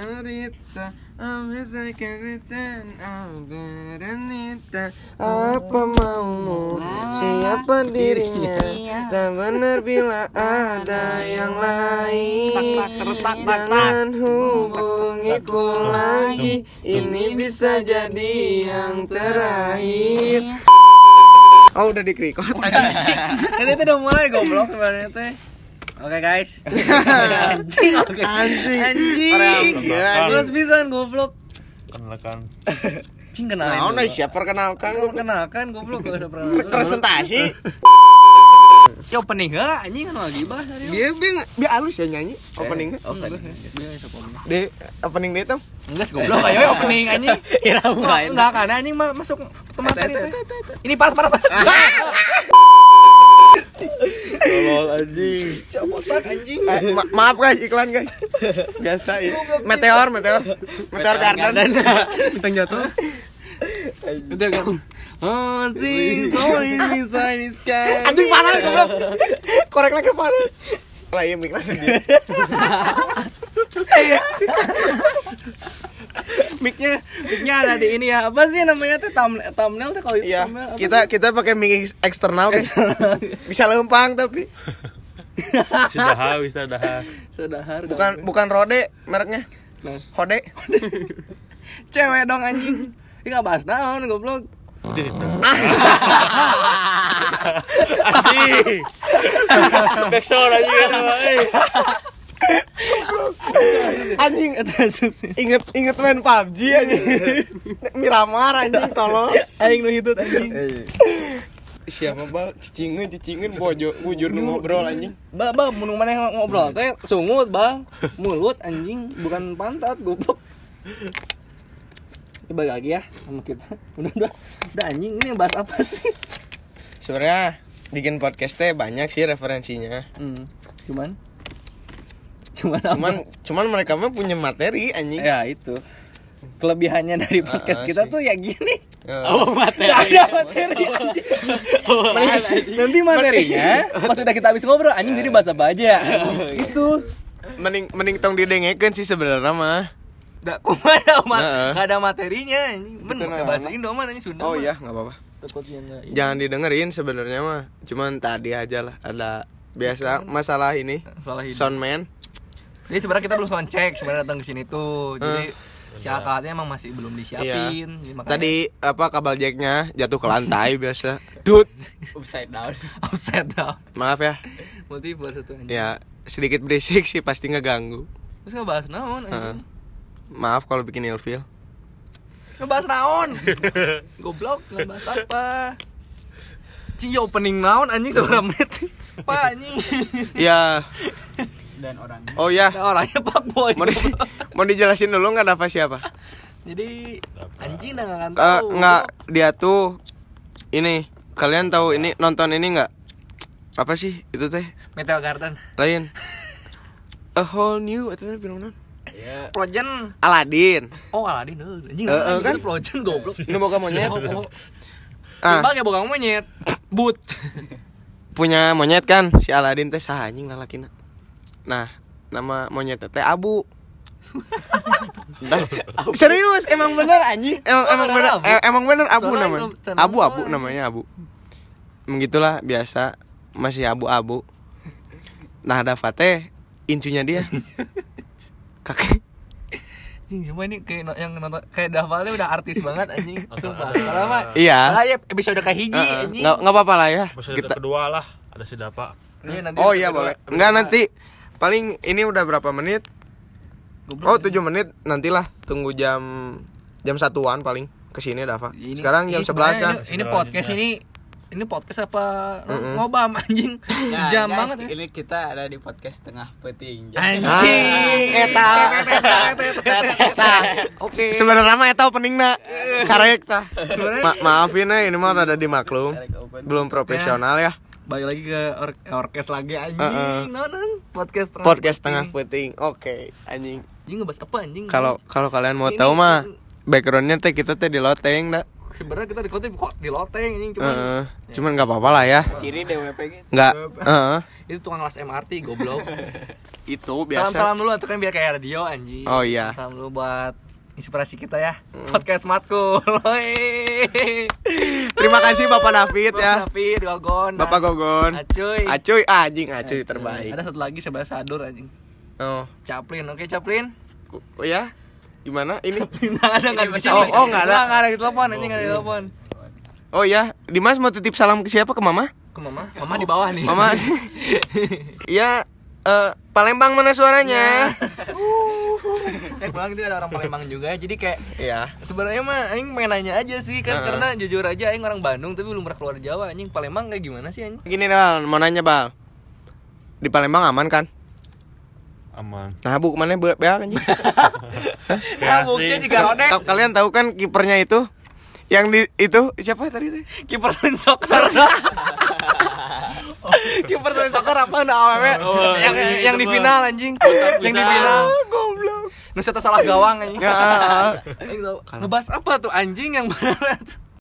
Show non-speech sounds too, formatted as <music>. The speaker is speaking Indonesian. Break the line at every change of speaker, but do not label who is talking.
cerita apa maumu? Siapa dirinya? Tak benar bila ada yang lain. Jangan hubungiku lagi. Ini bisa jadi yang terakhir. Oh udah di record anjing
Ini tuh udah mulai goblok sebenarnya teh. Oke guys. anjing <laughs> oke.
Anjing.
Anjing. Terus bisa goblok.
Kenalkan.
Anjing kenalin.
Nah,
dulu.
nah, siap perkenalkan
Kan perkenalkan goblok gak usah
presentasi
Ya opening enggak anjing kan lagi bahas hari ini.
dia dia dia halus ya nyanyi openingnya
Opening. Dia bisa opening.
di opening dia tuh
Enggak sih goblok ayo opening anjing. <laughs> Kira enggak kan anjing ma- masuk ke materi teh. Ini pas parah pas. <laughs>
Tolol anjing.
Siapa tak anjing?
Eh, ma- maaf guys iklan guys <laughs> biasa ya meteor meteor meteor garden <laughs>
Teng jatuh. Udah kan. Oh, sing sorry the sky.
anjing panas goblok korek lagi panas lah iya dia <laughs>
Mic-nya, mic-nya ada di ini ya. Apa sih namanya tuh thumbnail, thumbnail tuh kalau itu
iya
thumbnail apa
kita kita pakai mic eksternal guys bisa lempang tapi <laughs>
Sudah bisa dah.
Sedahar.
bukan bukan rode mereknya
Nah.
hode <laughs>
cewek dong anjing. Ini enggak bahas naon goblok.
Anjing. <laughs> Backsound anjing kan. eh.
Anjing inget inget main PUBG anjing miramar anjing tolong
Aing nu hitut anjing.
siapa bal cicingeun cicingeun bojo bujur nu ngobrol anjing
Ba, ba, mun mana ngobrol teh sungut, Bang. Mulut anjing, bukan pantat goblok. Coba lagi ya sama kita. Udah udah. Udah anjing, ini bahas apa sih?
sebenarnya bikin podcast teh banyak sih referensinya
Hmm. Cuman <laughs> cuman apa?
cuman cuman mereka mah punya materi anjing
ya itu. Kelebihannya dari podcast
Ah,
kita
sih.
tuh ya gini.
Eh,
materi. ada materi anjing. Nanti materinya pas udah kita habis ngobrol anjing jadi bahasa apa aja. Itu.
mending mending tong didengekeun sih sebenarnya mah
Enggak kumaha ma-
Nah.
nggak ada materinya anjing. Men pakai
nah,
bahasa
nah.
Indo mah anjing Sunda.
oh
mah.
iya nggak apa-apa
Takutnya enggak.
jangan didengerin sebenarnya mah cuman tadi aja lah ada biasa masalah ini
salah hidup.
soundman
Jadi sebenarnya kita belum sound check sebenarnya datang ke sini tuh. Jadi
Eh.
si alatnya emang masih belum disiapin. Jadi makanya
Iya. tadi apa kabel jacknya jatuh ke lantai <laughs> biasa dut
upside down. <laughs> upside down.
maaf ya
Multiple satu anjing.
ya sedikit berisik sih pasti ngeganggu
Terus ngebahas naon anjing?
maaf kalau bikin ilfil
Ngebahas naon? <laughs> Goblok, ngebahas apa? Cing ya opening naon anjing seberapa menit? Apa anjing?
ya
Dan orangnya.
oh ya
Nah, orangnya Pak Boy.
mau, di- mau dijelasin dulu nggak ada siapa
Jadi anjing nggak akan
Eh,
tahu.
nggak dia tuh ini kalian tahu ini nonton ini nggak apa sih itu teh
Meteor Garden.
lain a whole new itu teh film non
Projen.
Aladin
Oh, Aladin euy. Anjing
Eh, eh,
kan
kan?
Projen goblok.
ini boga monyet ah
Timbal ya monyet. But.
punya monyet kan si Aladin teh saha anjing lalakina nah nama monyet teh <laughs> Abu. Serius emang bener anjing. Emang
Oh,
emang
bener
bener
Abu.
emang bener Abu
Soalnya
namanya. Abu Abu namanya Abu. Emang gitulah biasa. Masih abu-abu. Nah ada teh incunya dia. <laughs> Kakek.
Anjing semua ini kayak yang nonton kayak Dafalnya udah artis banget anjing. <laughs> Sumpah. Mah
Iya.
lah ya episode kayak hiji anjing.
nggak apa-apa lah ya.
Episode
kita
kedua lah ada si Dapa.
Iya, nanti
oh iya boleh. Nggak nanti paling ini udah berapa menit
Goblok,
oh
anjing.
tujuh menit nantilah tunggu jam jam satuan paling ke sini Dava
Ini-
sekarang
ini
jam 11 kan
Ini, ini podcast ini ini podcast apa
Mm-mm.
ngobam <laughs> anjing.
Nah,
Sejam
guys,
banget ya.
Ini kita ada di podcast tengah peting.
Anjing.
Anjing, eta eta
Oke.
sebenarnya mah eta openingna karek tah Ma- maafin ya ini mah rada dimaklum belum profesional ya
Balik lagi ke or- orkes lagi anjing.
Heeh.
Nonon podcast tengah
podcast tengah puting oke anjing
Anjing ngebahas apa anjing?
kalau kalau kalian mau
Ini-
tahu mah backgroundnya teh kita teh di loteng dah
sebenarnya kita di kota kok di loteng anjing cuman
Heeh. cuman nggak apa-apa lah ya
Ciri DWP gitu.
nggak heeh.
itu tukang las MRT goblok. <laughs>
itu
salam
biasa
salam dulu tuh kan biar kayak radio anjing.
Oh, iya.
Salam dulu buat inspirasi kita ya. Podcast Matkul. <laughs>
Terima kasih bapak David ya
David, Gogon.
bapak Gogon
Acuy.
acuy anjing acuy terbaik
Ada satu lagi sebelah sadur anjing.
oh
Chaplin, oke Chaplin.
oh ya gimana ini
Nggak ada nggak bisa.
Oh, oh, nggak ada.
Nggak ada di telepon anjing nggak ada di telepon.
oh ya Dimas mau titip salam ke siapa ke mama
Ke mama, mama di bawah nih.
mama <laughs> ya eh, Palembang mana suaranya
eh pulang itu ada orang Palembang juga jadi kayak
Iya.
sebenarnya mah aing pengen nanya aja sih kan
Heeh.
karena jujur aja aing orang Bandung tapi belum pernah keluar Jawa. Anjing Palembang kayak gimana sih anjing?
Gini Bal mau nanya Bal. Di Palembang aman kan?
Aman.
nah bu ke mana be beak anjing? <laughs>
Nah, buktinya juga rodek
Ka- kalian tahu kan kipernya itu? Yang di itu siapa tadi teh?
Kiper Twin Soccer. <laughs> Kiper Twin Soccer apa nah
Oh,
yang
ini
yang
itu
di final anjing. Yang di final.
Goblok
Nusa salah gawang tahu. ngebahas apa tuh anjing yang <laughs> benar tuh